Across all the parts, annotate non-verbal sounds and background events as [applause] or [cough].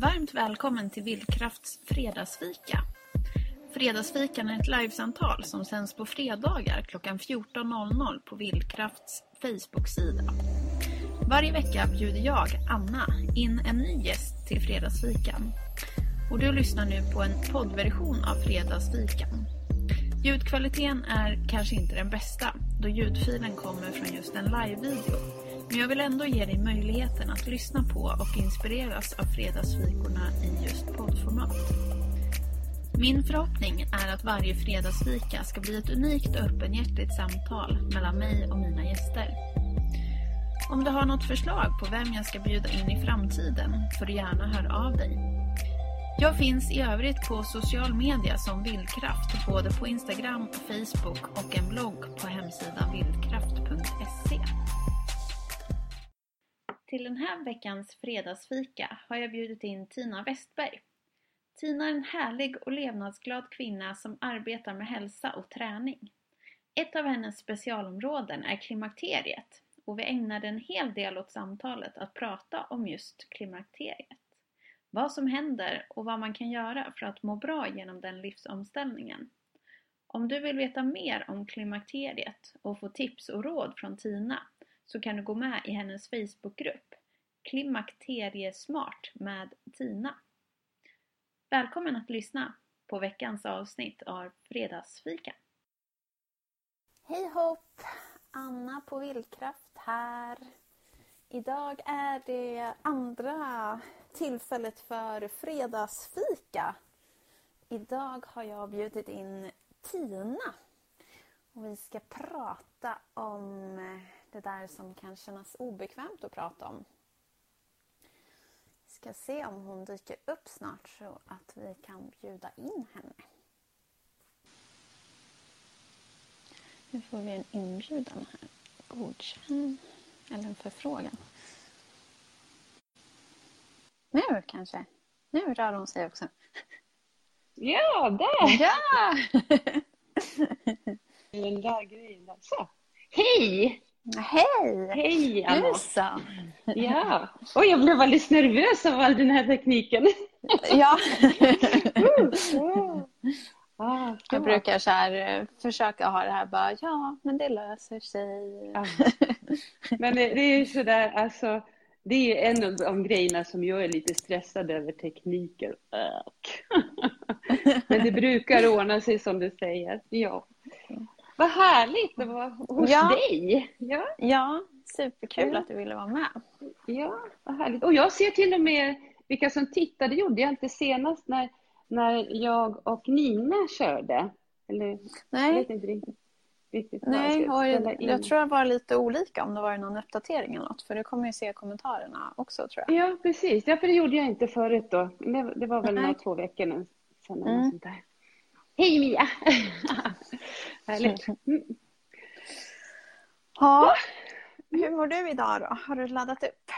Varmt välkommen till Vildkrafts fredagsfika. Fredagsfikan är ett livesamtal som sänds på fredagar klockan 14.00 på Vildkrafts Facebook-sida. Varje vecka bjuder jag, Anna, in en ny gäst till Fredagsfikan. Och du lyssnar nu på en poddversion av Fredagsfikan. Ljudkvaliteten är kanske inte den bästa då ljudfilen kommer från just en live-video. Men jag vill ändå ge dig möjligheten att lyssna på och inspireras av fredagsfikorna i just poddformat. Min förhoppning är att varje fredagsfika ska bli ett unikt och öppenhjärtigt samtal mellan mig och mina gäster. Om du har något förslag på vem jag ska bjuda in i framtiden får du gärna höra av dig. Jag finns i övrigt på social media som Vildkraft, både på Instagram och Facebook och en blogg på hemsidan vildkraft.se. Till den här veckans fredagsfika har jag bjudit in Tina Westberg. Tina är en härlig och levnadsglad kvinna som arbetar med hälsa och träning. Ett av hennes specialområden är klimakteriet och vi ägnade en hel del åt samtalet att prata om just klimakteriet. Vad som händer och vad man kan göra för att må bra genom den livsomställningen. Om du vill veta mer om klimakteriet och få tips och råd från Tina så kan du gå med i hennes Facebookgrupp Klimakteriesmart med Tina. Välkommen att lyssna på veckans avsnitt av Fredagsfika. Hej hopp! Anna på Vildkraft här. Idag är det andra tillfället för fredagsfika. Idag har jag bjudit in Tina och vi ska prata om det där som kan kännas obekvämt att prata om. Vi ska se om hon dyker upp snart så att vi kan bjuda in henne. Nu får vi en inbjudan här. Godkänn. Eller en förfrågan. Nu kanske. Nu rör hon sig också. Ja, där! Ja! [laughs] Den där grejen där. Så. Hej! Hej! Hej Anna! Så. Ja. Oj, jag blev alldeles nervös av all den här tekniken. Ja. [laughs] [laughs] Ah, Jag brukar så här, eh, försöka ha det här bara, ja, men det löser sig. Ja. Men det, det är ju sådär, alltså. Det är en av de grejerna som jag är lite stressad över tekniken. [laughs] Men det brukar ordna sig som du säger. Ja. Vad härligt att vara hos Ja. dig. Ja, Ja, superkul Ja. att du ville vara med. ja, vad härligt. Och jag ser till och med vilka som tittade. Det gjorde jag inte senast när, när jag och Nina körde. Eller jag Nej, vet inte riktigt, nej jag, jag tror det var lite olika om det var någon uppdatering eller något. För du kommer ju se kommentarerna också tror jag. Ja, precis. Ja, för det gjorde jag inte förut då. Det, det var väl Nej. några två veckor sedan Mm. sånt där. Hej Mia! [laughs] Härligt. Mm. Ja. Hur mår du idag då? Har du laddat upp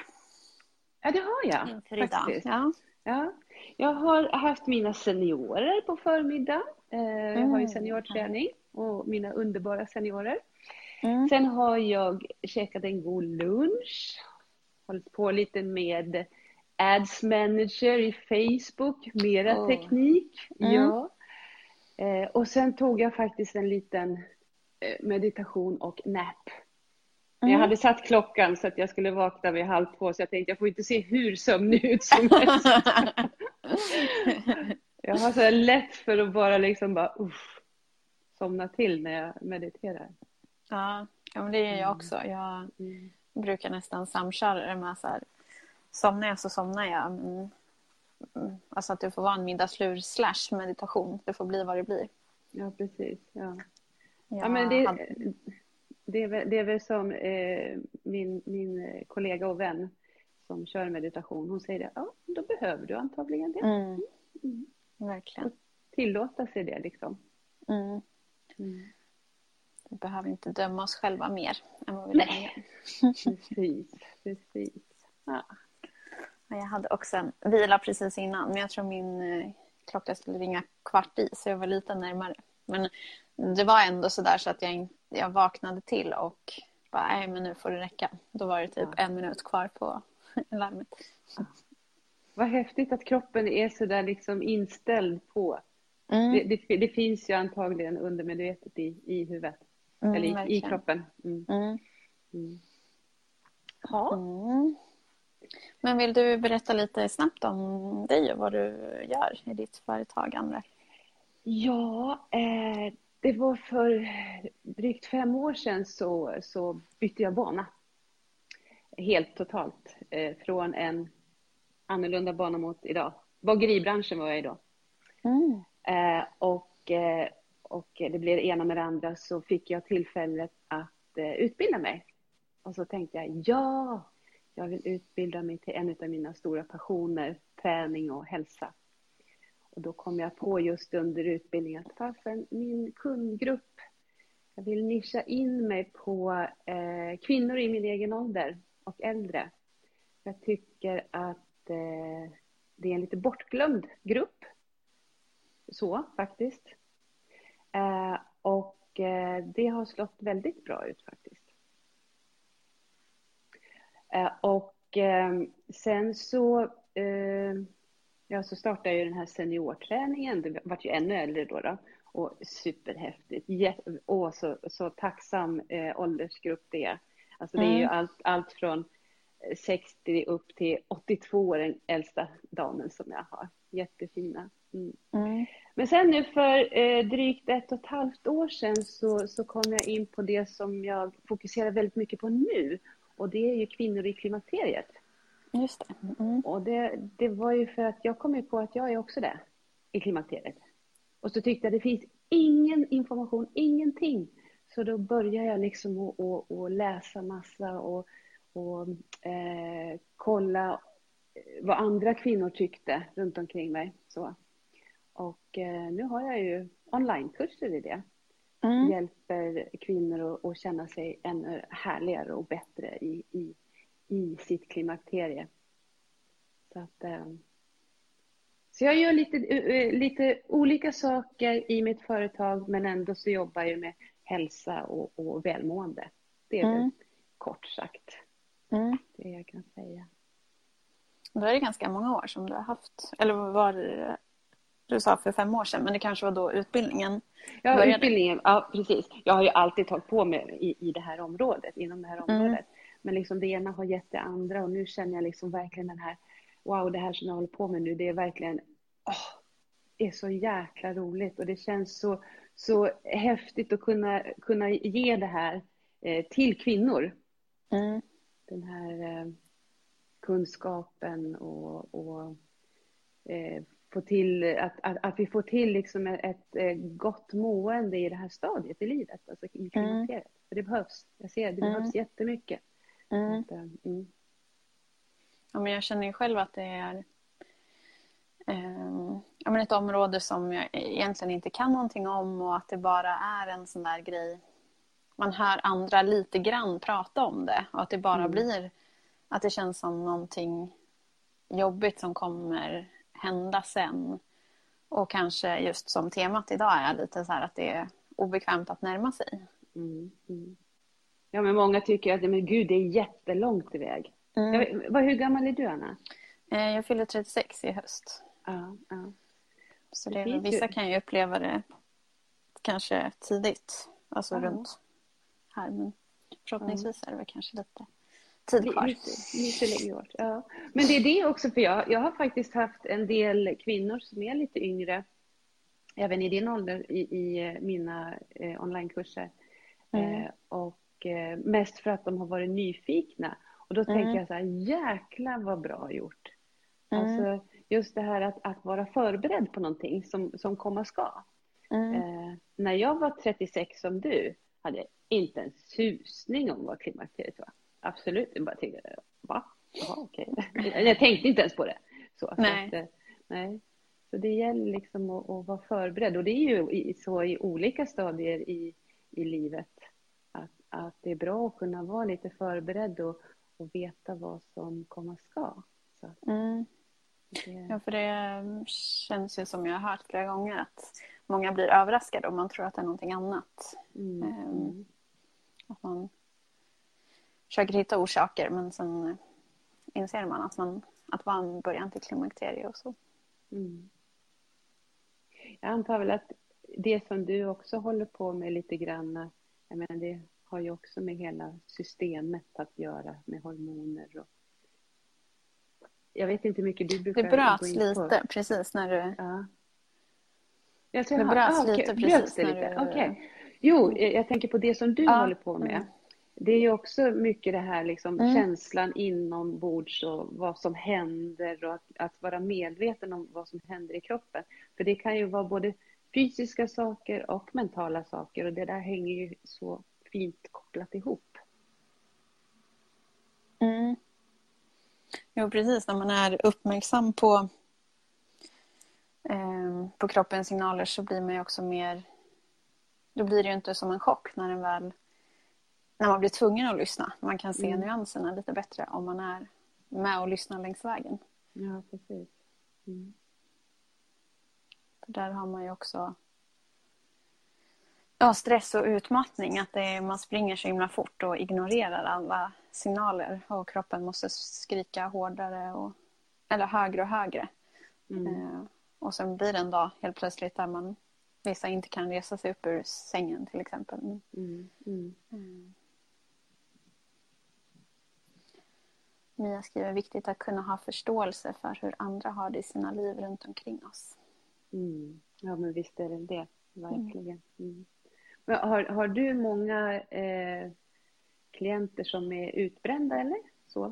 Ja, det har jag inför idag? faktiskt. Ja. Ja. Jag har haft mina seniorer på förmiddag. Eh, Jag har ju Mm. seniorträning och mina underbara seniorer. Mm. Sen har jag käkat en god lunch. Hållit på lite med Ads Manager i Facebook, mera Åh. teknik. Mm. Ja. Eh, Och sen tog jag faktiskt en liten eh, meditation och nap. Mm. Jag hade satt klockan så att jag skulle vakna vid halv två så jag tänkte jag får inte se hur sömnig ut som helst. [laughs] Jag har så lätt för att bara liksom bara uff, somna till när jag mediterar. ja. ja, men det är jag också. Jag Mm. brukar nästan samköra det med så här, somnar jag så somnar jag. Men, mm, alltså att det får vara en middagslur slash meditation. Det får bli vad det blir. Ja, precis. Ja. Jag Ja, men det, det, är väl, det är väl som eh, min, min eh, kollega och vän som kör meditation. Hon säger det, ja, då behöver du antagligen det. mm, Mm. verkligen. Tillåta sig det liksom. Mm. Mm. Vi behöver inte döma oss själva mer än vad vi redan gör. [laughs] Precis, precis. Ja. Ja, Jag hade också en vila precis innan, men jag tror min eh, klocka skulle ringa kvart i, så jag var lite närmare. Men det var ändå så där så att jag, jag vaknade till och bara, nej men nu får det räcka. Då var det typ Ja. en minut kvar på [laughs] larmet. vad häftigt att kroppen är så där liksom inställd på. Mm. Det, det, det, finns ju antagligen undermedvetet i, i huvudet. Mm, eller i, i kroppen. Mm. Mm. Mm. Ja. Men vill du berätta lite snabbt om dig och vad du gör i ditt företagande? Ja, eh, det var för drygt fem år sedan så, så bytte jag bana. Helt totalt. Eh, från en annorlunda bana mot idag. Bageribranschen var jag i då. Mm. Eh, och, eh, och det blev det ena med det andra så fick jag tillfället att eh, utbilda mig. Och så tänkte jag, ja, jag vill utbilda mig till en av mina stora passioner, träning och hälsa. Och då kom jag på just under utbildningen att fasen, min kundgrupp, jag vill nischa in mig på eh, kvinnor i min egen ålder och äldre. Jag tycker att eh, det är en lite bortglömd grupp. Så faktiskt. Eh, och eh, det har slått väldigt bra ut faktiskt. Eh, och eh, sen så, eh, ja, så startade jag den här seniorträningen. Det vart ju ännu äldre då. då. Och superhäftigt. Åh, så, så tacksam eh, åldersgrupp det är. Alltså det är ju Mm. allt, allt från 60 upp till 82 år, den äldsta damen som jag har. Jättefina. Mm. Mm. Men sen nu för eh, drygt ett och ett halvt år sedan så, så kom jag in på det som jag fokuserar väldigt mycket på nu. Och det är ju kvinnor i klimakteriet. Just det. Mm. Och det, det var ju för att jag kom ju på att jag är också det i klimakteriet. Och så tyckte jag det finns ingen information, ingenting. Så då började jag liksom att, att, att läsa massa och, och eh, kolla vad andra kvinnor tyckte runt omkring mig. Så. Och eh, nu har jag ju onlinekurser i det. Mm. Hjälper kvinnor att, att känna sig ännu härligare och bättre i, i, i sitt klimakterie. Så, att, eh, så jag gör lite, eh, lite olika saker i mitt företag men ändå så jobbar jag med hälsa och, och välmående. Det är väl Mm. kort sagt Mm. det jag kan säga. Då är det ganska många år som du har haft, eller var du sa för fem år sedan, men det kanske var då utbildningen Ja, började. utbildningen, ja precis. Jag har ju alltid tagit på mig i, i det här området, inom det här Mm. området. Men liksom det ena har gett det andra och nu känner jag liksom verkligen den här, wow, det här som jag håller på med nu, det är verkligen, åh, det är så jäkla roligt och det känns så, så häftigt att kunna, kunna ge det här eh, till kvinnor. Mm. Den här eh, kunskapen och, och eh, få till, att, att, att vi får till liksom ett, ett eh, gott mående i det här stadiet i livet, alltså i klimakteriet. För det behövs. Jag ser det Mm. behövs jättemycket. Mm. Att, eh, mm. Ja, men jag känner ju själv att det är eh, ja, men ett område som jag egentligen inte kan någonting om och att det bara är en sån där grej. Man hör andra lite grann prata om det och att det bara Mm. blir att det känns som någonting jobbigt som kommer hända sen. Och kanske just som temat idag är lite så här att det är obekvämt att närma sig. Mm. Mm. Ja, men många tycker att men gud, det är jättelångt iväg. Mm. Jag, vad, hur gammal är du, Anna? Eh, Jag fyller 36 i höst. Ja, ja. Så Det det, finns ju- vissa kan ju uppleva det kanske tidigt, alltså Ja. runt här. Men förhoppningsvis är det väl kanske lite tid kvar. Lite längre bort. Ja. Men det är det också, för jag, jag har faktiskt haft en del kvinnor som är lite yngre, även i din ålder, i, i eh, mina eh, onlinekurser. Mm. Eh, och eh, mest för att de har varit nyfikna. Och då Mm. tänker jag så här, jäklar vad bra gjort. Mm. Alltså just det här att, att vara förberedd på någonting som, som komma ska. Mm. Eh, när jag var 36 som du hade jag inte en susning om vad klimakteriet var. Absolut, jag bara tänkte, va? Jaha, okej. [laughs] Jag tänkte inte ens på det. Så, så Nej. Att, eh, nej. Så det gäller liksom att, att vara förberedd och det är ju så i olika stadier i, i livet att, att det är bra att kunna vara lite förberedd och, och veta vad som komma ska. Så att Mm. det, Ja, för det känns ju som jag har hört flera gånger att många blir överraskade om man tror att det är någonting annat. mm, mm, Att man försöker hitta orsaker men sen inser man att, man, att var en början till klimakterie och så. Mm. Jag antar väl att det som du också håller på med lite grann, jag menar det har ju också med hela systemet att göra med hormoner och jag vet inte hur mycket du brukar Det bröts lite precis när du... Ja. Jag det bröts ah, okay. lite precis det lite. Du... Okay. Jo, jag tänker på det som du ja. håller på med. Det är ju också mycket det här liksom, mm. känslan inombords och vad som händer och att, att, vara medveten om vad som händer i kroppen. För det kan ju vara både fysiska saker och mentala saker och det där hänger ju så fint kopplat ihop. Mm. Jo, precis. När man är uppmärksam på, eh, på kroppens signaler så blir man ju också mer... Då blir det ju inte som en chock när, den väl, när man blir tvungen att lyssna. Man kan se mm. nyanserna lite bättre om man är med och lyssnar längs vägen. Ja, precis. Mm. För där har man ju också ja, stress och utmattning. Att det, man springer så himla fort och ignorerar alla signaler och kroppen måste skrika hårdare och, eller högre och högre. Mm. Eh, och sen blir det en dag helt plötsligt där man vissa inte kan resa sig upp ur sängen till exempel. Mm. Mm. Mia skriver viktigt att kunna ha förståelse för hur andra har det i sina liv runt omkring oss. Mm. Ja men visst är det det, verkligen. Mm. Har, har du många eh, klienter som är utbrända eller så?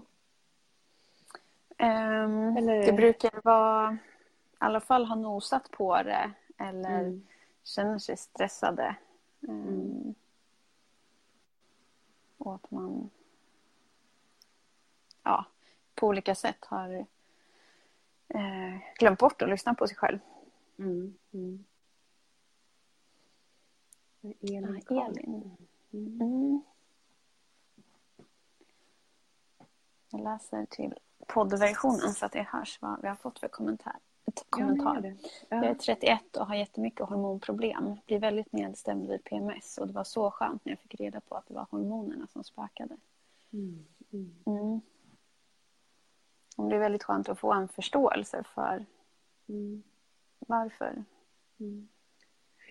Um, eller? Det brukar vara, i alla fall ha nosat på det eller mm. känner sig stressade. Um, mm. Och att man ja, på olika sätt har eh, glömt bort att lyssna på sig själv. Mm. Mm. Elin. Ja, Elin. Mm. Jag läser till poddversionen så att det hörs vad vi har fått för kommentar. kommentar. Ja, ja. Jag är 31 och har jättemycket hormonproblem. Blir väldigt nedstämd vid PMS och det var så skönt när jag fick reda på att det var hormonerna som spökade. Mm. Mm. det är väldigt skönt att få en förståelse för mm. varför. Mm.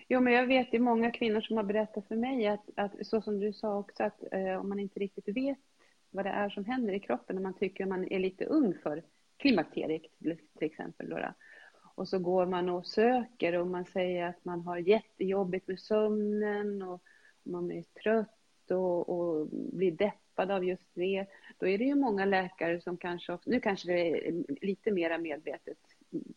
Jo, men jag vet ju många kvinnor som har berättat för mig att, att så som du sa också, att eh, om man inte riktigt vet vad det är som händer i kroppen när man tycker att man är lite ung för klimakteriet till, till exempel. Då, och så går man och söker och man säger att man har jättejobbigt med sömnen och man är trött och, och blir deppad av just det. Då är det ju många läkare som kanske också, nu kanske det är lite mera medvetet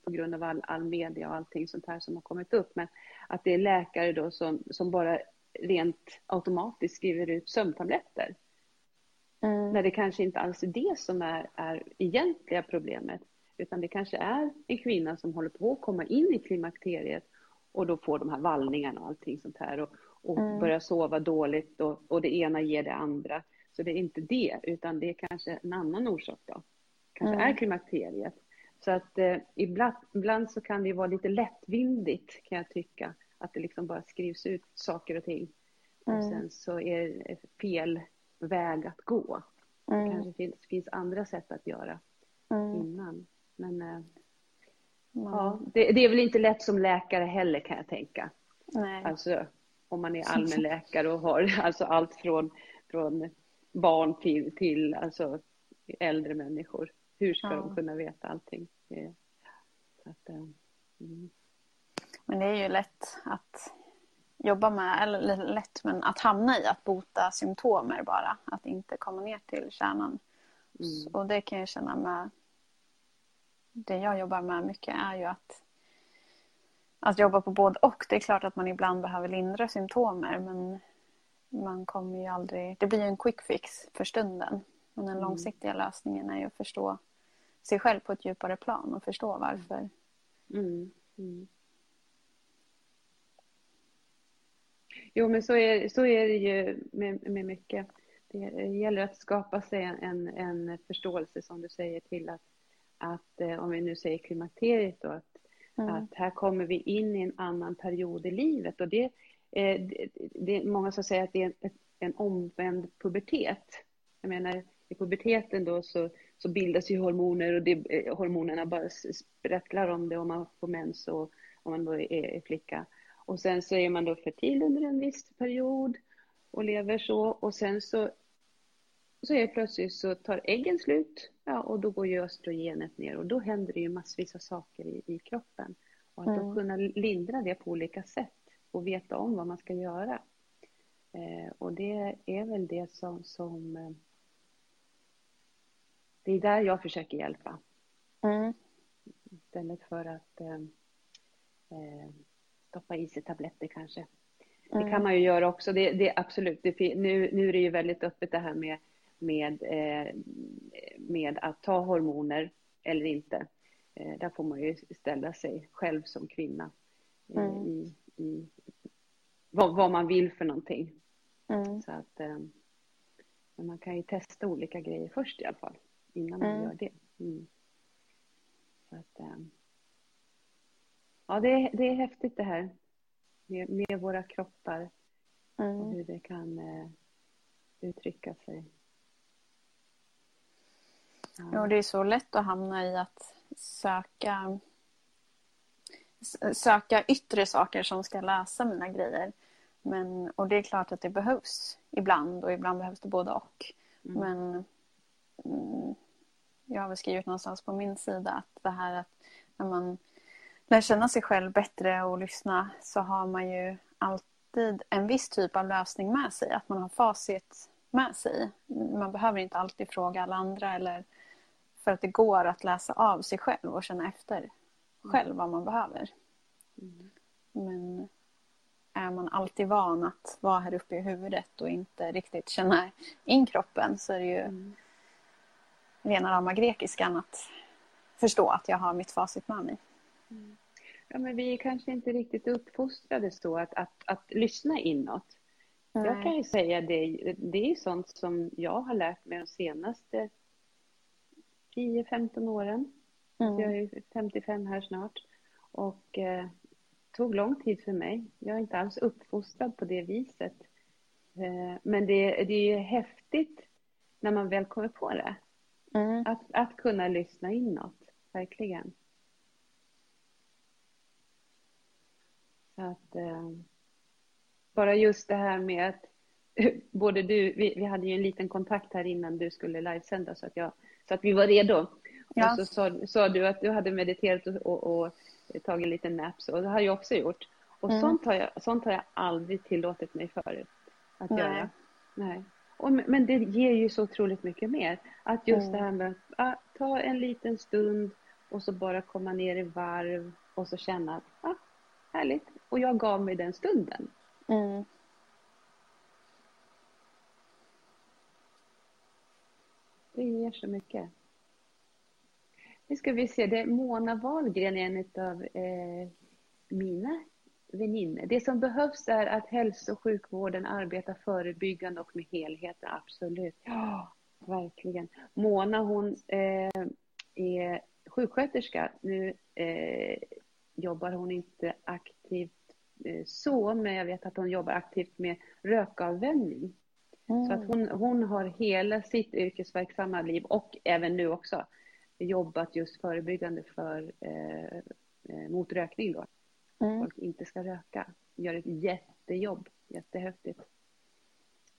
på grund av all, all media och allting sånt här som har kommit upp, men att det är läkare då som, som bara rent automatiskt skriver ut sömntabletter. Mm. När det kanske inte alls är det som är, är egentliga problemet. Utan det kanske är en kvinna som håller på att komma in i klimakteriet och då får de här vallningarna och allting sånt här och, och mm. börjar sova dåligt och, och det ena ger det andra. Så det är inte det, utan det är kanske en annan orsak då. Kanske mm. är klimakteriet. Så att eh, ibland, ibland så kan det vara lite lättvindigt kan jag tycka. Att det liksom bara skrivs ut saker och ting. Och mm. sen så är det fel väg att gå. Mm. Det kanske finns, finns andra sätt att göra mm. innan. Men eh, ja, det, det, är väl inte lätt som läkare heller kan jag tänka. Nej. Alltså om man är [laughs] allmänläkare och har alltså allt från, från barn till, till alltså äldre människor. Hur ska ja. de kunna veta allting? Att, eh, mm. Men det är ju lätt att jobba med, eller lätt, men att hamna i att bota symptomer bara. Att inte komma ner till kärnan. Mm. Och det kan jag känna med det jag jobbar med mycket är ju att att jobba på både och. Det är klart att man ibland behöver lindra symptomer men man kommer ju aldrig... Det blir ju en quick fix för stunden. Men den mm. långsiktiga lösningen är ju att förstå sig själv på ett djupare plan och förstå varför. Mm. Mm. Jo, men så är, så är det ju med, med mycket. Det gäller att skapa sig en, en förståelse, som du säger, till att, att eh, om vi nu säger klimakteriet då, att, mm. att här kommer vi in i en annan period i livet. Och det, eh, det, det är många som säger att det är en, en omvänd pubertet. Jag menar, i puberteten då så, så bildas ju hormoner och det, eh, hormonerna bara sprattlar om det om man får mens och om man då är, är flicka. Och sen så är man då fertil under en viss period och lever så och sen så så är plötsligt så tar äggen slut ja, och då går ju östrogenet ner och då händer det ju massvis av saker i, i kroppen. Och att mm. då kunna lindra det på olika sätt och veta om vad man ska göra. Eh, och det är väl det som, som eh, det är där jag försöker hjälpa. Mm. Istället för att eh, eh stoppa i sig tabletter kanske. Mm. Det kan man ju göra också. Det, det absolut. Det, nu, nu är det ju väldigt öppet det här med, med, eh, med att ta hormoner eller inte. Eh, där får man ju ställa sig själv som kvinna mm. i, i vad, vad, man vill för någonting. Mm. Så att, eh, men man kan ju testa olika grejer först i alla fall, innan man mm. gör det. Mm. Så att, eh, ja, det, det är häftigt det här med, med våra kroppar och mm. hur det kan eh, uttrycka sig. Ja. ja, det är så lätt att hamna i att söka söka yttre saker som ska lösa mina grejer. Men, och det är klart att det behövs ibland och ibland behövs det både och. Mm. Men mm, jag har väl skrivit någonstans på min sida att det här att när man lär känna sig själv bättre och lyssna så har man ju alltid en viss typ av lösning med sig. Att man har facit med sig. Man behöver inte alltid fråga alla andra eller för att det går att läsa av sig själv och känna efter själv vad man behöver. Mm. Men är man alltid van att vara här uppe i huvudet och inte riktigt känna in kroppen så är det ju mm. rena rama grekiskan att förstå att jag har mitt facit med mig. Mm. Ja, men vi är kanske inte riktigt uppfostrade så att, att, att lyssna inåt. Nej. Jag kan ju säga det, det är sånt som jag har lärt mig de senaste 10-15 åren. Mm. Jag är 55 här snart. Och eh, tog lång tid för mig. Jag är inte alls uppfostrad på det viset. Eh, men det, det är häftigt när man väl kommer på det. Mm. Att, att kunna lyssna inåt, verkligen. Så att, eh, bara just det här med att [laughs] både du, vi, vi, hade ju en liten kontakt här innan du skulle livesända så att, jag, så att vi var redo. Ja. Och så sa, sa, du att du hade mediterat och, och, och tagit en liten nap, så det har jag också gjort. Och mm. sånt, har jag, sånt har jag aldrig tillåtit mig förut att Nej. göra. Nej. Och, men det ger ju så otroligt mycket mer. Att just mm. det här med att ta en liten stund och så bara komma ner i varv och så känna att ah, härligt. Och jag gav mig den stunden. Mm. Det ger så mycket. Nu ska vi se, det är Mona Wahlgren, en av eh, mina väninnor. Det som behövs är att hälso och sjukvården arbetar förebyggande och med helheten, absolut. Ja, verkligen. Mona hon eh, är sjuksköterska. Nu eh, jobbar hon inte aktivt eh, så, men jag vet att hon jobbar aktivt med rökavvänjning. Mm. Så att hon, hon har hela sitt yrkesverksamma liv och även nu också jobbat just förebyggande för, eh, eh, mot rökning då. Mm. Folk inte ska röka. Gör ett jättejobb, jättehäftigt.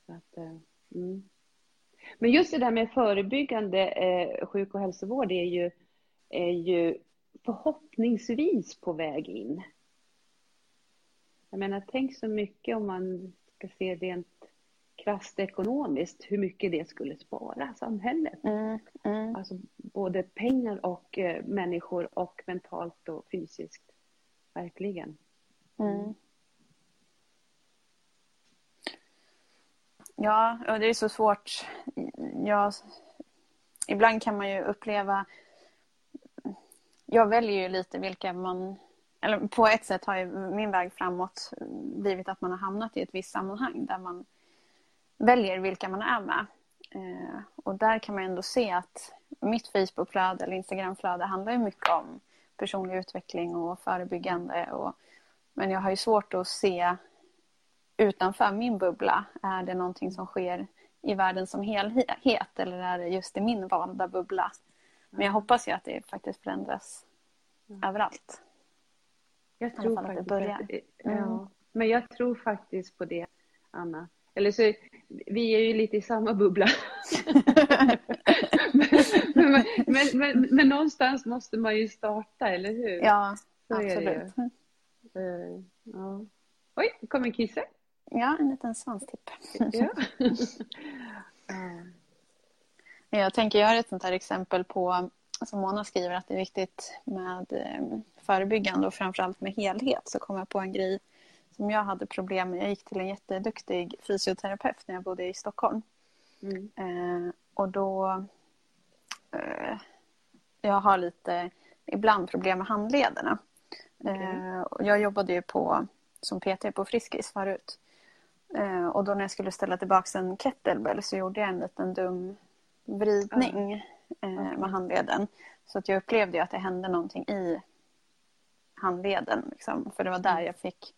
Så att, eh, mm. Men just det där med förebyggande eh, sjuk och hälsovård är ju, är ju förhoppningsvis på väg in. Jag menar, tänk så mycket om man ska se rent krasst ekonomiskt, hur mycket det skulle spara samhället. Mm, mm. Alltså både pengar och eh, människor och mentalt och fysiskt. Verkligen. Mm. mm. Ja, och det är så svårt. Jag, ibland kan man ju uppleva... Jag väljer ju lite vilka man... Eller på ett sätt har min väg framåt blivit att man har hamnat i ett visst sammanhang där man väljer vilka man är med. Eh, och där kan man ändå se att mitt Facebookflöde eller Instagramflöde handlar ju mycket om personlig utveckling och förebyggande. Och, men jag har ju svårt att se utanför min bubbla. Är det någonting som sker i världen som helhet eller är det just i min valda bubbla? Men jag hoppas ju att det faktiskt förändras mm. överallt. Jag tror faktiskt att det börjar. Att, mm. ja. Men jag tror faktiskt på det, Anna. Eller så, vi är ju lite i samma bubbla. [laughs] men, men, men, men, någonstans måste man ju starta, eller hur? Ja, så absolut. Uh, ja. Oj, det kom en kisse. Ja, en liten svanstipp. ja. [laughs] [laughs] Jag tänker göra ett sånt här exempel på som Mona skriver att det är viktigt med eh, förebyggande och framförallt med helhet så kom jag på en grej som jag hade problem med. Jag gick till en jätteduktig fysioterapeut när jag bodde i Stockholm. Mm. Eh, och då... Eh, jag har lite, ibland problem med handlederna. Okay. Eh, jag jobbade ju på, som PT på Friskis förut. Eh, och då när jag skulle ställa tillbaka en kettlebell så gjorde jag en liten dum vridning mm. med handleden. Så att jag upplevde att det hände någonting i handleden. Liksom, för det var där mm. jag fick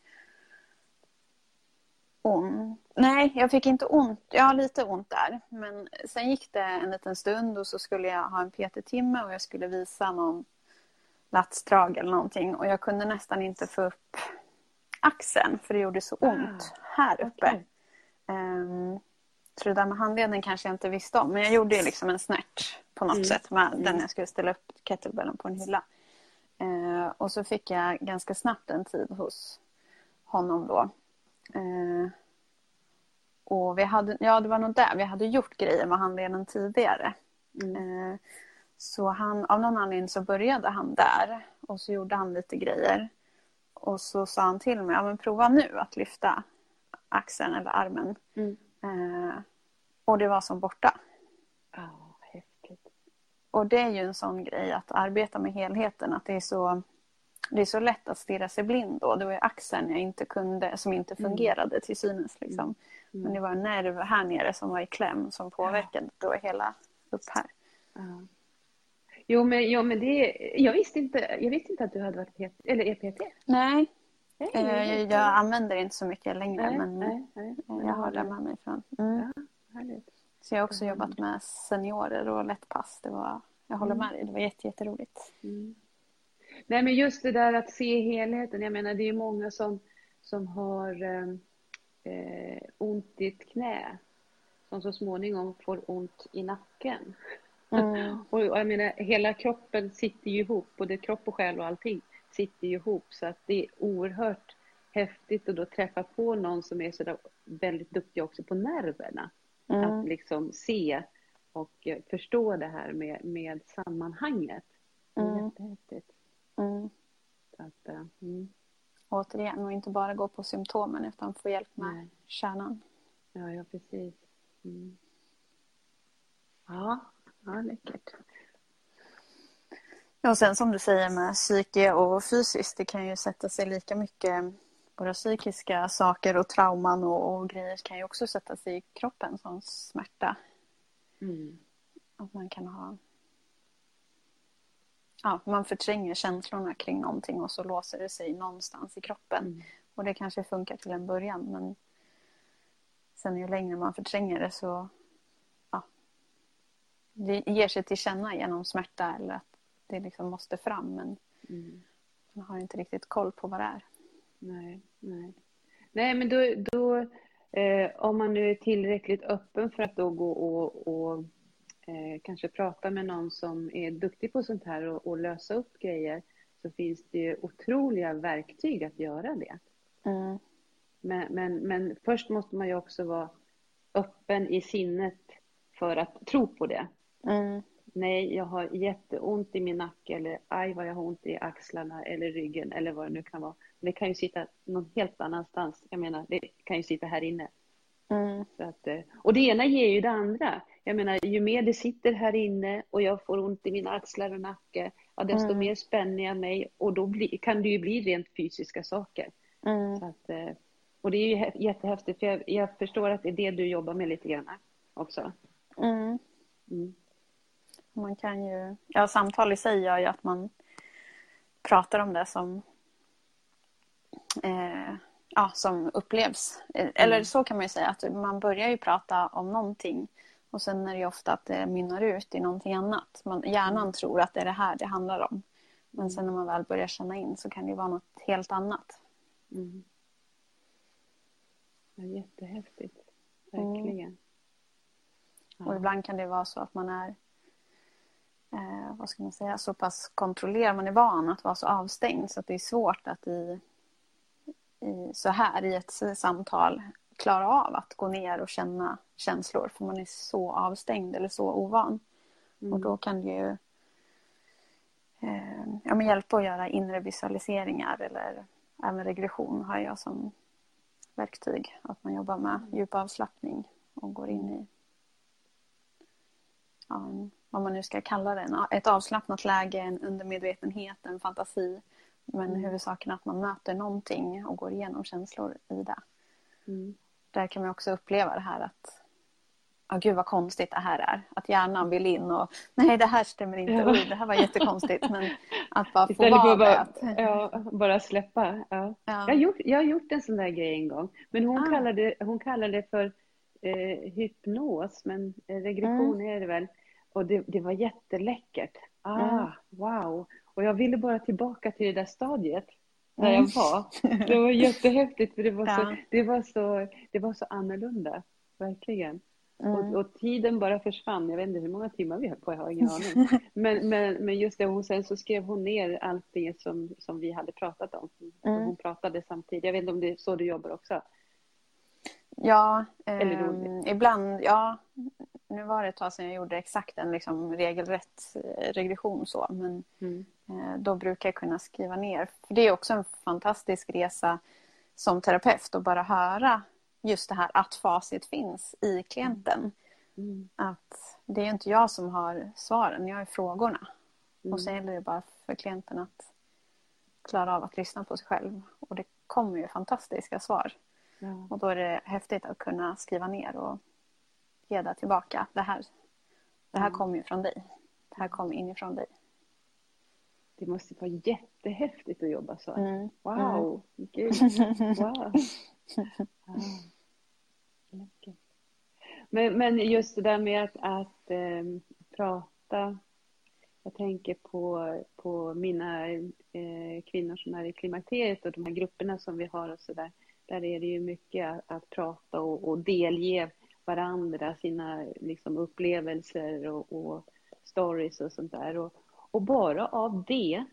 ont. Nej, jag fick inte ont. Jag har lite ont där. Men sen gick det en liten stund och så skulle jag ha en PT-timme och jag skulle visa någon latsdrag eller någonting. Och jag kunde nästan inte få upp axeln för det gjorde så ont ah, här uppe. Okay. Um, ehm, så det där med handleden kanske jag inte visste om. Men jag gjorde ju liksom en snärt på något mm. sätt med mm. den jag skulle ställa upp kettlebellen på en hylla. Uh, och så fick jag ganska snabbt en tid hos honom då. Uh, och vi hade, ja det var nog där, vi hade gjort grejer med handleden tidigare. Mm. Uh, så han, av någon anledning så började han där och så gjorde han lite grejer. Och så sa han till mig, ja men prova nu att lyfta axeln eller armen. Mm. Eh, och det var som borta. Oh, häftigt. Och det är ju en sån grej att arbeta med helheten, att det är så, det är så lätt att stirra sig blind då. Det var ju axeln jag inte kunde, som inte mm. fungerade mm. till synes. Liksom. Mm. Men det var en nerv här nere som var i kläm som påverkade då hela upp här. Jo, men, jo, men det, jag, visste inte, jag visste inte att du hade varit PT, eller EPT. Nej, nej jag, jag, jag använder inte så mycket längre, nej, men nej, nej, jag har det med mig från. Mm. Ja, så jag har också jobbat med seniorer och lättpass. Det var, jag håller mm. med dig, det var jätte, jätteroligt. Mm. Nej, men just det där att se helheten. Jag menar, det är många som, som har eh, eh ont i ett knä som så småningom får ont i nacken. Mm. [laughs] och jag menar, hela kroppen sitter ju ihop, både kropp och själ och allting sitter ju ihop så att det är oerhört häftigt att då träffa på någon som är så väldigt duktig också på nerverna. Mm. Att liksom se och förstå det här med, med sammanhanget. Mm. Jättehäftigt. Mm. att, uh, mm. Återigen, och inte bara gå på symptomen utan få hjälp med Nej. kärnan. Ja, ja precis. Mm. Ja, Ja, läckert. och sen som du säger med psyke och fysiskt, det kan ju sätta sig lika mycket våra psykiska saker och trauman och, och grejer kan ju också sätta sig i kroppen som smärta. Mm. Att man kan ha... Ja, man förtränger känslorna kring någonting och så låser det sig någonstans i kroppen. Mm. Och det kanske funkar till en början men sen ju längre man förtränger det så det ger sig till känna genom smärta eller att det liksom måste fram men mm. man har inte riktigt koll på vad det är. Nej, nej. nej men då, då eh, om man nu är tillräckligt öppen för att då gå och, och eh, kanske prata med någon som är duktig på sånt här och, och, lösa upp grejer så finns det ju otroliga verktyg att göra det. Mm. Men, men, men först måste man ju också vara öppen i sinnet för att tro på det. Mm. Nej, jag har jätteont i min nacke eller aj vad jag har ont i axlarna eller ryggen eller vad det nu kan vara. det kan ju sitta någon helt annanstans. Jag menar, det kan ju sitta här inne. Mm. Så att, eh, och det ena ger ju det andra. Jag menar, ju mer det sitter här inne och jag får ont i mina axlar och nacke, ja, desto mm. mer spänner jag mig och då bli, kan det ju bli rent fysiska saker. Mm. Så att, eh, och det är ju jättehäftigt, för jag, jag, förstår att det är det du jobbar med lite grann också. Mm. mm. Man kan ju, ja, samtal i sig gör ju att man pratar om det som eh, ja, som upplevs. Eller så kan man ju säga att man börjar ju prata om någonting och sen är det ofta att det mynnar ut i någonting annat. Man, hjärnan tror att det är det här det handlar om. Men sen när man väl börjar känna in så kan det vara något helt annat. Mm. Ja, jättehäftigt. Verkligen. Mm. Ja. Och ibland kan det vara så att man är eh, vad ska man säga, så pass kontrollerad, man är van att vara så avstängd så att det är svårt att i, i, så här i ett samtal klara av att gå ner och känna känslor för man är så avstängd eller så ovan. Mm. Och då kan det ju eh, ja, men hjälpa att göra inre visualiseringar eller även regression har jag som verktyg. Att man jobbar med mm. djup avslappning och går in i ja, vad man nu ska kalla det, ett avslappnat läge, en undermedvetenhet, en fantasi. Men mm. huvudsaken är att man möter någonting och går igenom känslor i det. Mm. Där kan man också uppleva det här att oh, gud vad konstigt det här är. Att hjärnan vill in och nej det här stämmer inte, ja. Oj, det här var jättekonstigt. Men att bara få vara bara, att... ja, bara släppa. Ja. ja. Jag, har gjort, jag har gjort en sån där grej en gång. Men hon, ah. kallade, hon kallade det för eh, hypnos, men regression mm. är det väl. Och det, det var jätteläckert. Ah, mm. wow. Och jag ville bara tillbaka till det där stadiet där jag mm. var. [laughs] Det var jättehäftigt för det var, ja. så, det var, så, det var så annorlunda. Verkligen. Mm. Och, och, tiden bara försvann. Jag vet inte hur många timmar vi höll på, jag har ingen aning. [laughs] Men, men, men just det, hon, sen så skrev hon ner allting som, som vi hade pratat om. Mm. Hon pratade samtidigt. Jag vet inte om det är så du jobbar också? Ja, eh, ibland, ja. Nu var det ett tag sedan jag gjorde exakt en liksom, regelrätt eh, regression så, men mm. Eh, då brukar jag kunna skriva ner. För Det är också en fantastisk resa som terapeut att bara höra just det här att facit finns i klienten. Mm. Att det är inte jag som har svaren, jag har frågorna. Mm. Och sen gäller det bara för klienten att klara av att lyssna på sig själv. Och det kommer ju fantastiska svar. Ja. Och då är det häftigt att kunna skriva ner och ge det tillbaka. Det här, det här mm. kommer ju från dig. Det här kommer inifrån dig. Det måste vara jättehäftigt att jobba så. Mm. Wow! Mm. Gud. Wow! [laughs] Men, men just det där med att, att äh, prata. Jag tänker på, på mina äh, kvinnor som är i klimakteriet och de här grupperna som vi har och så där. Där är det ju mycket att, att prata och, och delge varandra sina liksom, upplevelser och, och stories och sånt där. Och, och bara av det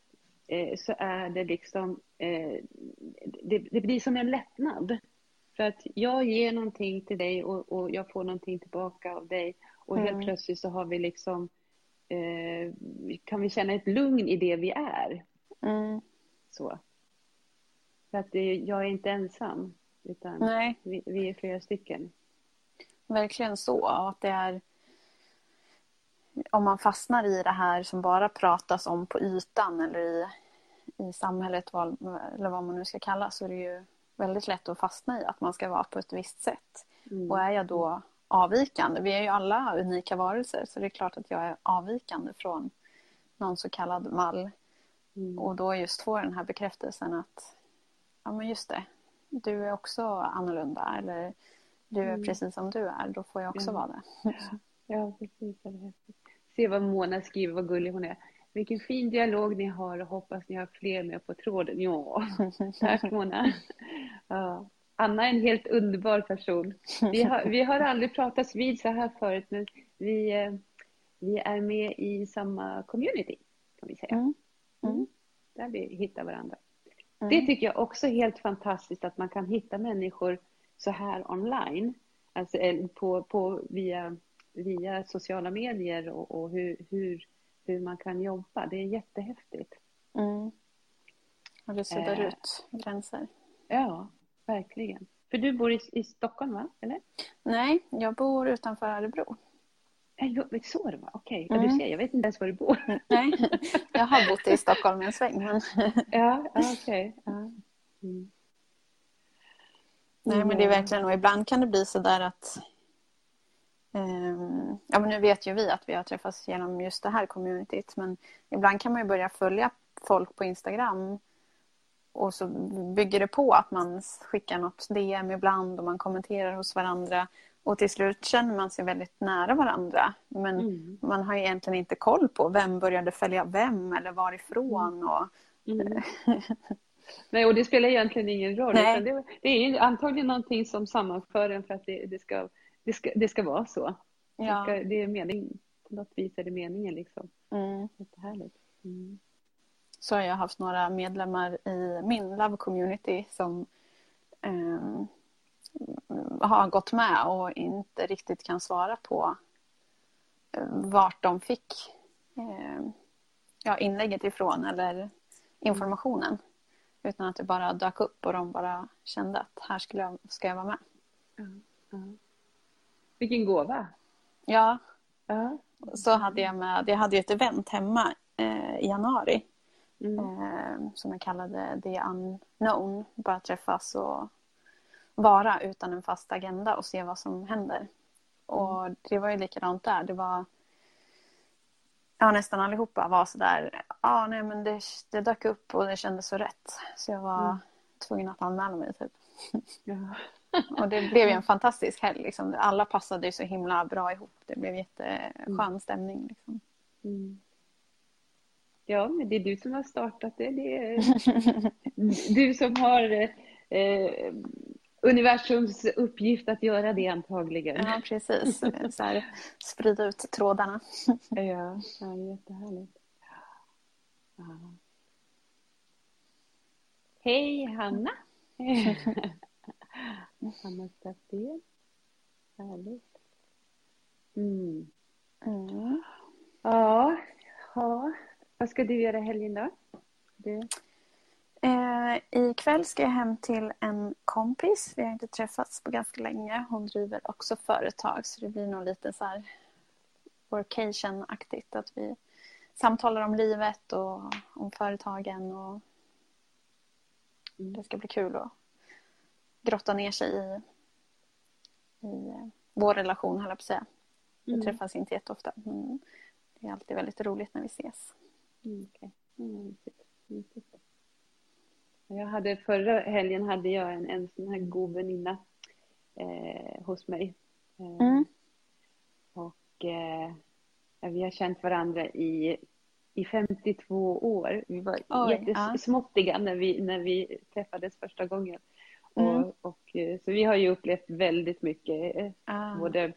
eh, så är det liksom, eh, det, det, blir som en lättnad. För att jag ger någonting till dig och, och jag får någonting tillbaka av dig. Och mm. helt plötsligt så har vi liksom, eh, kan vi känna ett lugn i det vi är. Mm. Så. För att det, jag är inte ensam, utan. Vi, vi är flera stycken. Verkligen så. Att det är, om man fastnar i det här som bara pratas om på ytan eller i, i samhället eller vad man nu ska kalla så är det ju väldigt lätt att fastna i att man ska vara på ett visst sätt. Mm. Och är jag då avvikande, vi är ju alla unika varelser så det är klart att jag är avvikande från någon så kallad mall. Mm. Och då just få den här bekräftelsen att ja men just det, du är också annorlunda eller du är mm. precis som du är, då får jag också vara det. Ja, precis. Se vad Mona skriver, vad gullig hon är. Vilken fin dialog ni har och hoppas ni har fler med på tråden. Ja, [laughs] tack Mona. Ja. Anna är en helt underbar person. Vi har, vi har aldrig pratats vid så här förut, men vi, eh, vi är med i samma community, kan vi säga. Mm. Mm. Där vi hittar varandra. Mm. Det tycker jag också är helt fantastiskt att man kan hitta människor så här online. Alltså på, på, via, via sociala medier och, och hur, hur, hur man kan jobba. Det är jättehäftigt. Mm. Och det suddar eh. ut gränser. Ja, verkligen. För du bor i, i Stockholm, va? Eller? Nej, jag bor utanför Örebro. Så det var, okej. Okay. Mm. du ser, jag vet inte ens var du bor. [laughs] Nej, jag har bott i Stockholm en sväng. Men... [laughs] ja, okej. Okay. Ja. Mm. Nej, men det är verkligen, och ibland kan det bli så där att Ja, men nu vet ju vi att vi har träffats genom just det här communityt, men ibland kan man ju börja följa folk på Instagram och så bygger det på att man skickar något DM ibland och man kommenterar hos varandra. Och till slut känner man sig väldigt nära varandra. Men mm. man har egentligen inte koll på vem började följa vem eller varifrån. Och... Mm. [laughs] Nej, och det spelar egentligen ingen roll. Det, det, är antagligen någonting som sammanför en för att det, det, ska, det, ska, det ska vara så. Ja. Det, ska, det är mening, på något vis är det meningen liksom. Mm. Jättehärligt. Mm. Så har jag haft några medlemmar i min Love Community som um, har gått med och inte riktigt kan svara på uh, vart de fick uh, ja, inlägget ifrån eller informationen. Utan att det bara dök upp och de bara kände att här skulle jag, ska jag vara med. Mm. Mm. Vilken gåva! Ja. Mm. Så hade jag med, jag hade ett event hemma eh, i januari. Mm. Eh, som jag kallade The Unknown. Bara träffas och vara utan en fast agenda och se vad som händer. Och mm. det var ju likadant där. Det var ja, nästan allihopa var sådär, ja nej men det, det dök upp och det kändes så rätt. Så jag var mm. tvungen att anmäla mig typ. Ja. [laughs] och det blev ju en fantastisk helg. Liksom. Alla passade ju så himla bra ihop. Det blev jätteskön mm. stämning. Liksom. Mm. Ja, men det är du som har startat det. det är [laughs] du som har eh, universums uppgift att göra det antagligen. Ja, precis. [laughs] Så här, sprida ut trådarna. [laughs] ja, ja jättehärligt. Ja. Hej Hanna! Staffén. Härligt. Mm. Mm. Ja, ja, vad ska du göra helgen då? Du? Eh, ikväll ska jag hem till en kompis. Vi har inte träffats på ganska länge. Hon driver också företag så det blir nog lite så här workation-aktigt. Att vi samtalar om livet och om företagen. Och mm. Det ska bli kul att grotta ner sig i, i vår relation, höll jag på att säga. Vi mm. träffas inte jätteofta. Men det är alltid väldigt roligt när vi ses. Mm, okay. mm, jag hade, förra helgen hade jag en, en sån här god väninna eh, hos mig. Eh, mm. Och eh, vi har känt varandra i, i 52 år. Vi var Oj, jättesmåttiga ja. när, vi, när vi träffades första gången. Mm. Och, och, eh, så vi har ju upplevt väldigt mycket, eh, ah. både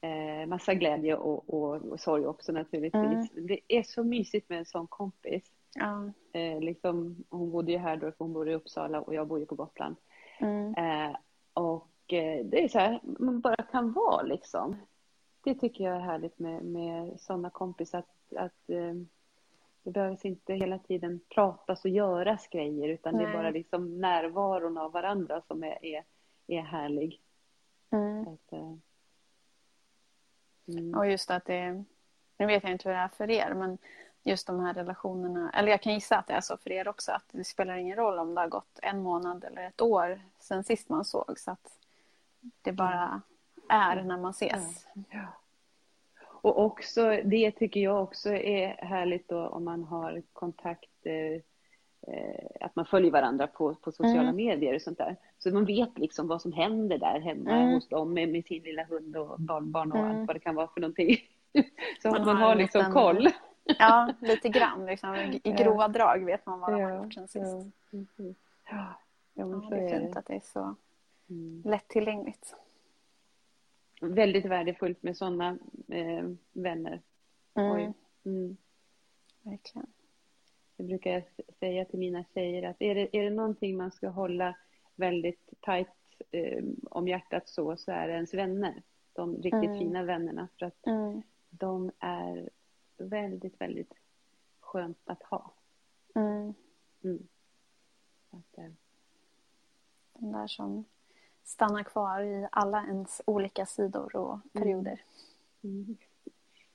eh, massa glädje och, och, och sorg också naturligtvis. Mm. Det är så mysigt med en sån kompis. Ja. Eh, liksom, hon bodde ju här då, för hon bor i Uppsala och jag bor ju på Gotland. Mm. Eh, och eh, det är så här, man bara kan vara liksom. Det tycker jag är härligt med, med sådana kompisar. Att, att det behövs inte hela tiden pratas och göras grejer utan Nej. det är bara liksom närvaron av varandra som är, är, är härlig. Mm. Att, eh, mm. Och just att det, nu vet jag inte hur det är för er men just de här relationerna, eller jag kan gissa att det är så för er också, att det spelar ingen roll om det har gått en månad eller ett år sen sist man såg, så att det bara är när man ses. Ja. Och också, det tycker jag också är härligt då om man har kontakt, eh, eh att man följer varandra på, på sociala mm. medier och sånt där. Så man vet liksom vad som händer där hemma mm. hos dem med, med, sin lilla hund och barnbarn och mm. allt vad det kan vara för någonting. [laughs] Så man, man har, har liksom liten, koll. Ja, lite grann. Liksom. I [laughs] grova drag vet man vad de har gjort sen sist. Ja, ja, men så det är fint att det är så mm. lättillgängligt. Väldigt värdefullt med sådana eh, vänner. Mm. Mm. Verkligen. Det brukar jag säga till mina tjejer att är det, är det någonting man ska hålla väldigt tajt eh, om hjärtat så, så är det ens vänner. De riktigt mm. fina vännerna. För att mm. de är väldigt, väldigt skönt att ha. Mm. Mm. Att, eh. Den där som stannar kvar i alla ens olika sidor och mm. perioder. Mm.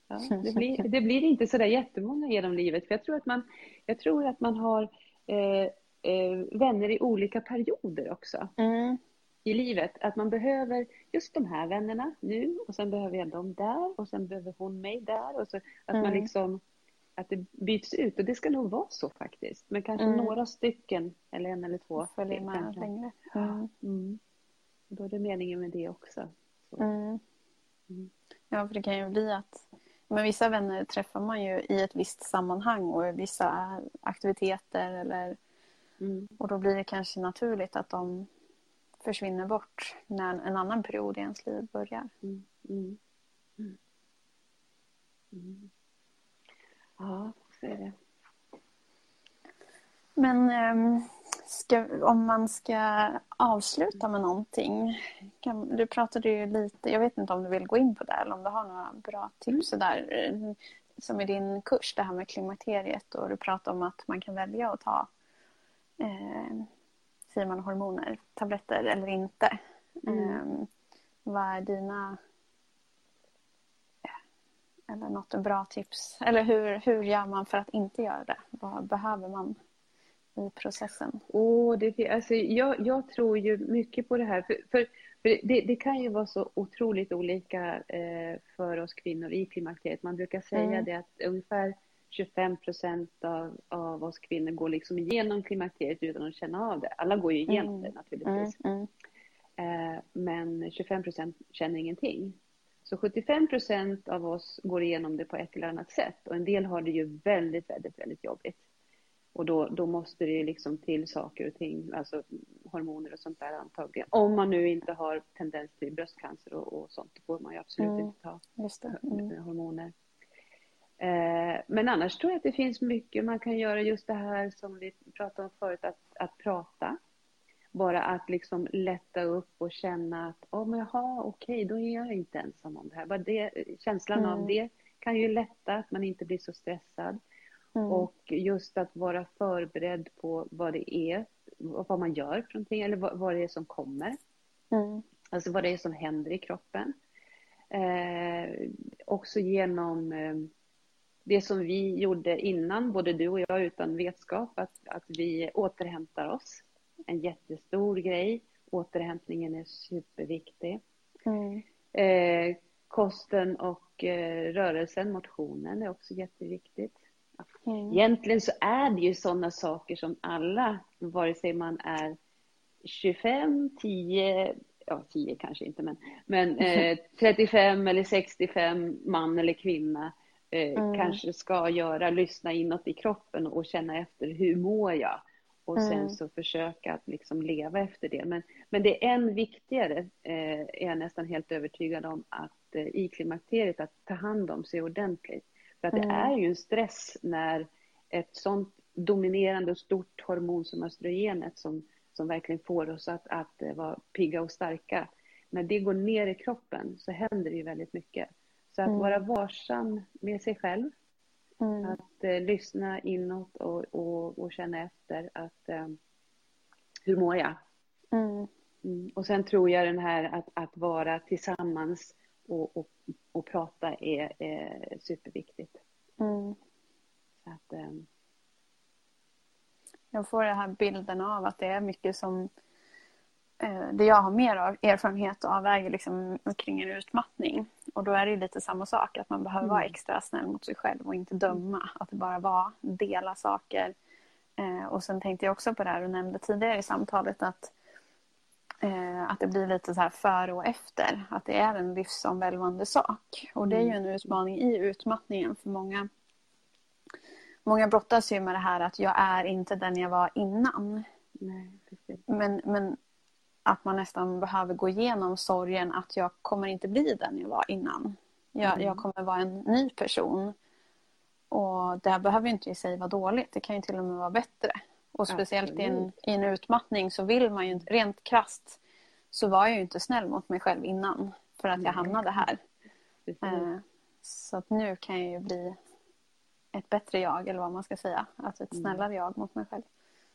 Ja, det, blir, det blir inte så där jättemånga genom livet. För jag tror att man, jag tror att man har eh, eh, vänner i olika perioder också. Mm i livet. Att man behöver just de här vännerna nu och sen behöver jag dem där och sen behöver hon mig där. Och så, att mm. man liksom att det byts ut och det ska nog vara så faktiskt. Men kanske mm. några stycken eller en eller två. Följer med längre. Då är det meningen med det också. Mm. Mm. Ja, för det kan ju bli att men vissa vänner träffar man ju i ett visst sammanhang och i vissa aktiviteter eller mm. och då blir det kanske naturligt att de försvinner bort när en annan period i ens liv börjar. Mm. Mm. mm. mm. Ja, så är det. Men ehm, ska, om man ska avsluta med någonting. Kan, du pratade ju lite, jag vet inte om du vill gå in på det eller om du har några bra tips mm. där. Som i din kurs, det här med klimakteriet och du pratade om att man kan välja att ta eh, säger man hormoner, tabletter eller inte. Mm. Eh, vad är dina eller något bra tips? Eller hur, hur gör man för att inte göra det? Vad behöver man i processen? Oh, det, alltså, jag, jag tror ju mycket på det här. För, för, för det, det, kan ju vara så otroligt olika eh, för oss kvinnor i klimakteriet. Man brukar säga mm. det att ungefär 25 procent av, av oss kvinnor går liksom igenom klimakteriet utan att känna av det. Alla går ju igenom mm. det naturligtvis. Mm, mm. Eh, men 25 procent känner ingenting. Så 75 procent av oss går igenom det på ett eller annat sätt och en del har det ju väldigt, väldigt, väldigt jobbigt. Och då, då måste det ju liksom till saker och ting, alltså hormoner och sånt där antagligen. Om man nu inte har tendens till bröstcancer och, och sånt, då får man ju absolut mm. inte ta mm. hormoner. Eh, men annars tror jag att det finns mycket man kan göra, just det här som vi pratade om förut, att, att prata. Bara att liksom lätta upp och känna att, oh, men jaha, okej, då är jag inte ensam om det här. Bara det, känslan mm. av det kan ju lätta, att man inte blir så stressad. Mm. Och just att vara förberedd på vad det är, vad man gör för någonting, eller vad, vad det är som kommer. Mm. Alltså vad det är som händer i kroppen. Eh, också genom eh, det som vi gjorde innan, både du och jag utan vetskap, att, att vi återhämtar oss. En jättestor grej. Återhämtningen är superviktig. Mm. Eh, kosten och eh, rörelsen, motionen är också jätteviktigt. Mm. Egentligen så är det ju sådana saker som alla, vare sig man är 25, 10, ja 10 kanske inte, men, men [laughs] eh, 35 eller 65, man eller kvinna, eh, mm. kanske ska göra, lyssna inåt i kroppen och känna efter hur mår jag? Och mm. sen så försöka att liksom leva efter det. Men, men det är än viktigare, eh, är jag nästan helt övertygad om, att eh, i klimakteriet att ta hand om sig ordentligt. För att mm. det är ju en stress när ett sånt dominerande och stort hormon som östrogenet som, som verkligen får oss att, att eh, vara pigga och starka. När det går ner i kroppen så händer det ju väldigt mycket. Så att mm. vara varsam med sig själv. Mm. Att eh, lyssna inåt och, och, och, känna efter att eh, hur mår jag? Mm. mm. Och sen tror jag den här att, att vara tillsammans och, och, och prata är, är superviktigt. Mm. Så att, um... Jag får den här bilden av att det är mycket som eh, det jag har mer av erfarenhet av är liksom kring en utmattning. Och då är det lite samma sak, att man behöver mm. vara extra snäll mot sig själv och inte döma. Att det bara var dela saker. Eh, och sen tänkte jag också på det här du nämnde tidigare i samtalet att att det blir lite så här före och efter. Att det är en livsomvälvande sak. Och det är ju en mm. utmaning i utmattningen för många. Många brottas ju med det här att jag är inte den jag var innan. Nej, men, men att man nästan behöver gå igenom sorgen att jag kommer inte bli den jag var innan. Jag, mm. jag kommer vara en ny person. Och det behöver inte i sig vara dåligt, det kan ju till och med vara bättre. Och speciellt i en, i en utmattning så vill man ju rent krast så var jag ju inte snäll mot mig själv innan för att jag hamnade här. Eh, så att nu kan jag ju bli ett bättre jag eller vad man ska säga. Alltså ett mm. snällare jag mot mig själv.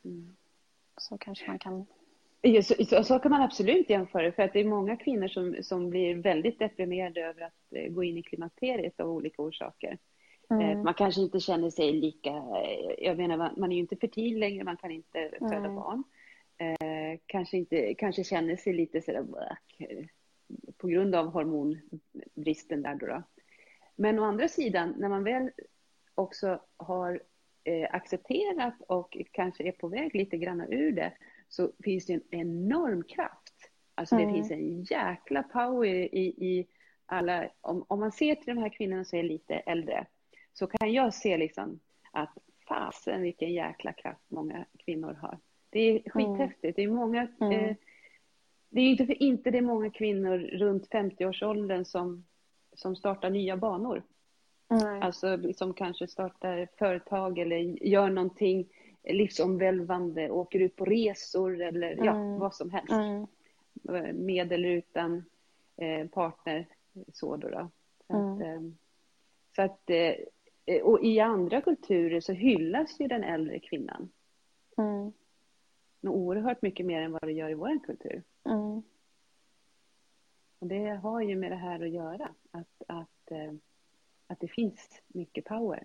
Mm. Så kanske man kan så, så, så, kan man absolut jämföra för att det är många kvinnor som, som blir väldigt deprimerade över att eh, gå in i klimakteriet av olika orsaker. Eh, mm. Man kanske inte känner sig lika, eh, jag menar man är ju inte fertil längre, man kan inte föda mm. barn. Eh, kanske, inte, kanske känner sig lite sådär på grund av hormonbristen där då, då. Men å andra sidan, när man väl också har eh, accepterat och kanske är på väg lite grann ur det, så finns det en enorm kraft. Alltså mm. det finns en jäkla power i, i alla, om, om man ser till de här kvinnorna som är lite äldre, så kan jag se liksom att fasen vilken jäkla kraft många kvinnor har. Det är skithäftigt. Det är många, mm. eh, det är inte för inte det är många kvinnor runt 50-årsåldern som, som startar nya banor. Nej. Alltså som kanske startar företag eller gör någonting livsomvälvande, åker ut på resor eller mm. ja, vad som helst. Mm. Med eller utan eh, partner. Så då. då. Så mm. att, eh, så att eh, och i andra kulturer så hyllas ju den äldre kvinnan. Mm. Oerhört mycket mer än vad det gör i vår kultur. Mm. Och det har ju med det här att göra. Att, att, eh, att det finns mycket power.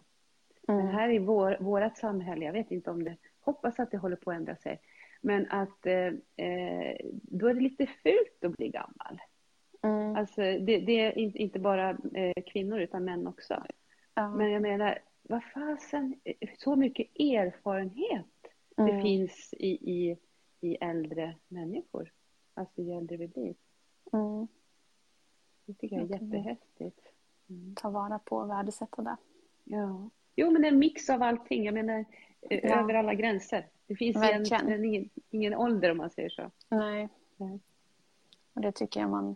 Mm. Men här i vår, vårat samhälle, jag vet inte om det, hoppas att det håller på att ändra sig. Men att eh, eh då är det lite fult att bli gammal. Mm. Alltså det, det, är inte bara eh, kvinnor utan män också. Mm. Men jag menar, vad fasen, så mycket erfarenhet mm. det finns i, i, i äldre människor. Alltså ju äldre vi blir. Mm. Det tycker jag är jättehäftigt. Mm. Ta vara på och värdesätta det. Ja. Jo, men en mix av allting. Jag menar, ja. över alla gränser. Det finns en, en, ingen, ingen ålder om man säger så. Nej. Nej. Och det tycker jag man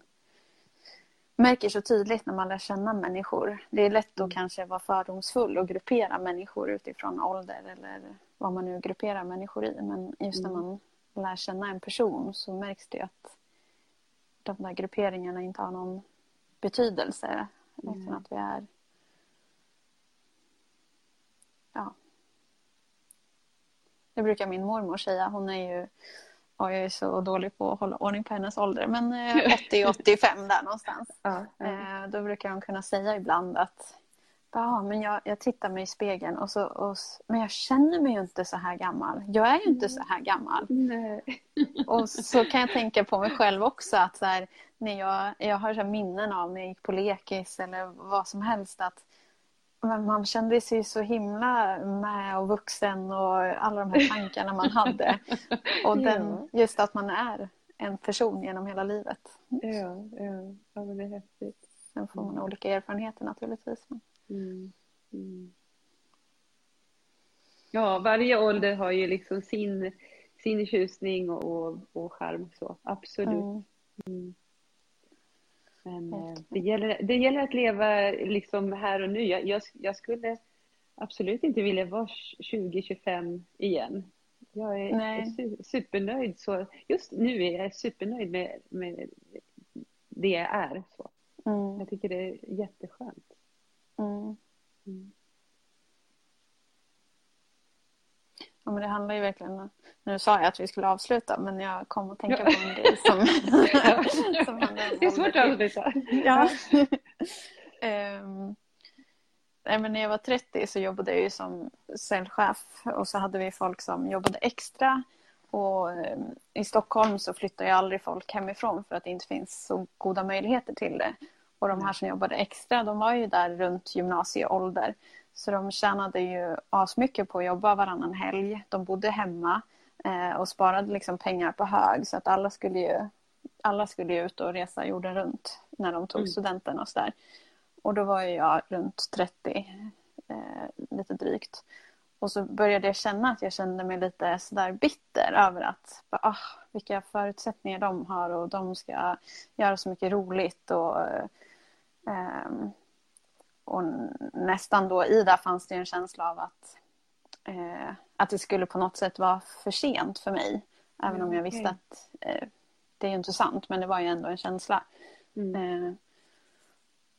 märker så tydligt när man lär känna människor. Det är lätt att mm. kanske vara fördomsfull och gruppera människor utifrån ålder eller vad man nu grupperar människor i. Men just när mm. man lär känna en person så märks det att de där grupperingarna inte har någon betydelse. Mm. Utan att vi är... Ja. Det brukar min mormor säga. Hon är ju... Och jag är så dålig på att hålla ordning på hennes ålder. Men 80-85 eh, [laughs] där någonstans. Ja, ja. Eh, då brukar hon kunna säga ibland att ja, men jag, jag tittar mig i spegeln och så, och, men jag känner mig ju inte så här gammal. Jag är ju inte så här gammal. Nej. Och [laughs] så kan jag tänka på mig själv också att så här, när jag, jag har så minnen av när jag gick på lekis eller vad som helst att men man kände sig så himla med och vuxen och alla de här tankarna man hade. [laughs] Och den, just att man är en person genom hela livet. Ja, ja. ja men det är häftigt. Sen får man mm. olika erfarenheter naturligtvis. Mm. Mm. Ja, varje ålder har ju liksom sin, sin tjusning och, och, och charm. Så. Absolut. Mm. Men eh, det, gäller, det gäller att leva liksom här och nu. Jag, jag, jag skulle absolut inte vilja vara 20-25 igen. Jag är Nej. supernöjd. Så just nu är jag supernöjd med, med det jag är. Så. Mm. Jag tycker det är jätteskönt. Mm. Mm. Ja, men det handlar ju verkligen... Nu sa jag att vi skulle avsluta men jag kom att tänka på en grej som, [laughs] som handlar om... Det är svårt att avsluta. Ja. um, [laughs] nej, men när jag var 30 så jobbade jag ju som säljchef och så hade vi folk som jobbade extra. Och um, I Stockholm så flyttar ju aldrig folk hemifrån för att det inte finns så goda möjligheter till det. Och de här som jobbade extra, de var ju där runt gymnasieålder. Så de tjänade ju asmycket på att jobba varannan helg. De bodde hemma eh, och sparade liksom pengar på hög. Så att alla skulle ju, alla skulle ut och resa jorden runt när de tog mm. studenten och sådär. Och då var jag runt 30, eh, lite drygt. Och så började jag känna att jag kände mig lite sådär bitter över att ah, vilka förutsättningar de har och de ska göra så mycket roligt och Um, och nästan då i det fanns det en känsla av att, uh, att det skulle på något sätt vara för sent för mig. Även mm, om jag visste okay. att uh, det är ju inte sant, men det var ju ändå en känsla. Mm. Uh,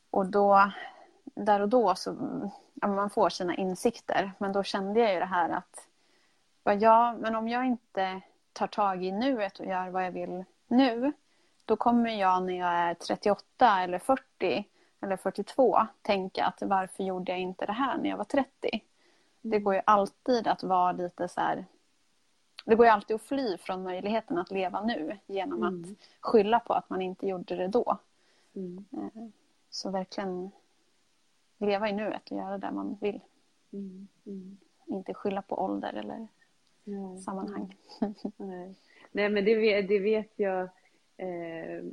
och då, där och då så, ja, man får sina insikter, men då kände jag ju det här att ja, men om jag inte tar tag i nuet och gör vad jag vill nu, då kommer jag när jag är 38 eller 40 eller 42 tänka att varför gjorde jag inte det här när jag var 30? Det mm. går ju alltid att vara lite så här... Det går ju alltid att fly från möjligheten att leva nu genom mm. att skylla på att man inte gjorde det då. Mm. Eh, så verkligen leva i nuet och göra det man vill. Mm. Mm. Inte skylla på ålder eller sammanhang. Nej. Nej, men det vet, det vet jag eh,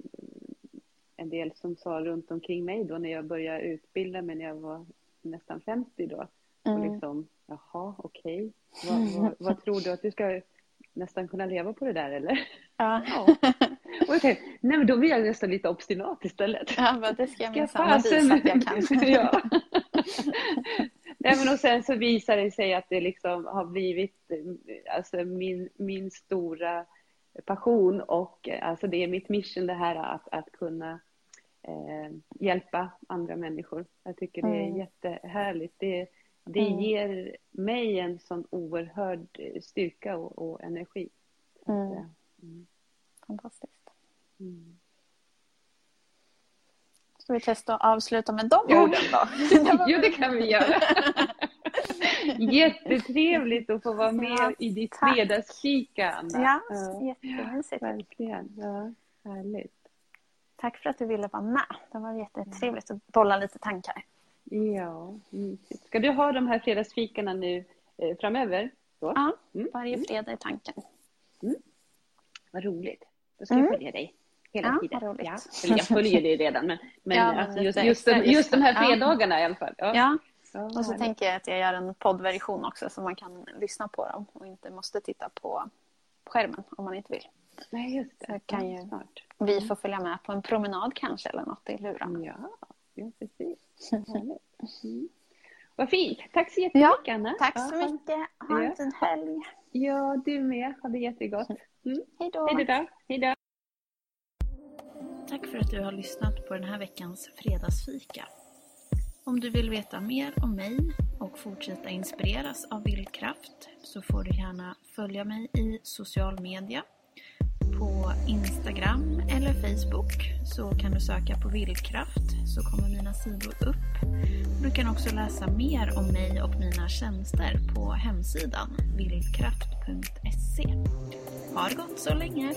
en del som sa runt omkring mig då när jag började utbilda mig när jag var nästan 50 då. Och Mm. liksom, jaha, okej. Vad, vad, vad tror du att du ska nästan kunna leva på det där eller? Ja. [laughs] Ja. Och jag tänkte, nej men då blir jag nästan lite obstinat istället. ja, men det ska jag minsann visa att jag kan. [laughs] ja. Nej, men och sen så visar det sig att det liksom har blivit alltså min, min stora passion och alltså det är mitt mission det här att, att kunna eh, hjälpa andra människor. Jag tycker det är Mm. jättehärligt. Det, det Mm. ger mig en sån oerhörd eh, styrka och, och energi. Mm. Mm. Fantastiskt. Mm. Ska vi testa att avsluta med de Ja. orden då? [laughs] Jo, det kan vi göra. [laughs] Jättetrevligt att få vara med Ja, i ditt fredagsfika, Anna. Ja, Ja, jättemysigt. verkligen. Ja, härligt. Tack för att du ville vara med. Det var jättetrevligt att bolla lite tankar. Ja, mysigt. Ska du ha de här fredagsfikarna nu eh, framöver? Så? Ja, Mm. varje fredag i tanken. Vad roligt. Då ska Mm. jag följa dig hela Ja, tiden. vad roligt. Ja. Eller jag följer dig redan, men, [laughs] men, Ja, alltså, just, just, de, just de här ja. fredagarna i alla fall. Ja. Ja, Ja, och så tänker jag att jag gör en poddversion också så man kan lyssna på dem och inte måste titta på skärmen om man inte vill. Nej, just det. Så kan Ja, ju- Smart. Vi får följa med på en promenad kanske eller något i luren. Ja, ja precis. [laughs] Mm. Vad fint. Tack så jättemycket, Anna. Tack Ja, så mycket. Ha en Ja. fin helg. Ja, du med. Ha det jättegott. Mm. Hej då. Hej då. Hej då. Tack för att du har lyssnat på den här veckans fredagsfika. Om du vill veta mer om mig och fortsätta inspireras av vildkraft så får du gärna följa mig i social media. På Instagram eller Facebook så kan du söka på vildkraft så kommer mina sidor upp. Du kan också läsa mer om mig och mina tjänster på hemsidan vildkraft.se. Ha det gott så länge!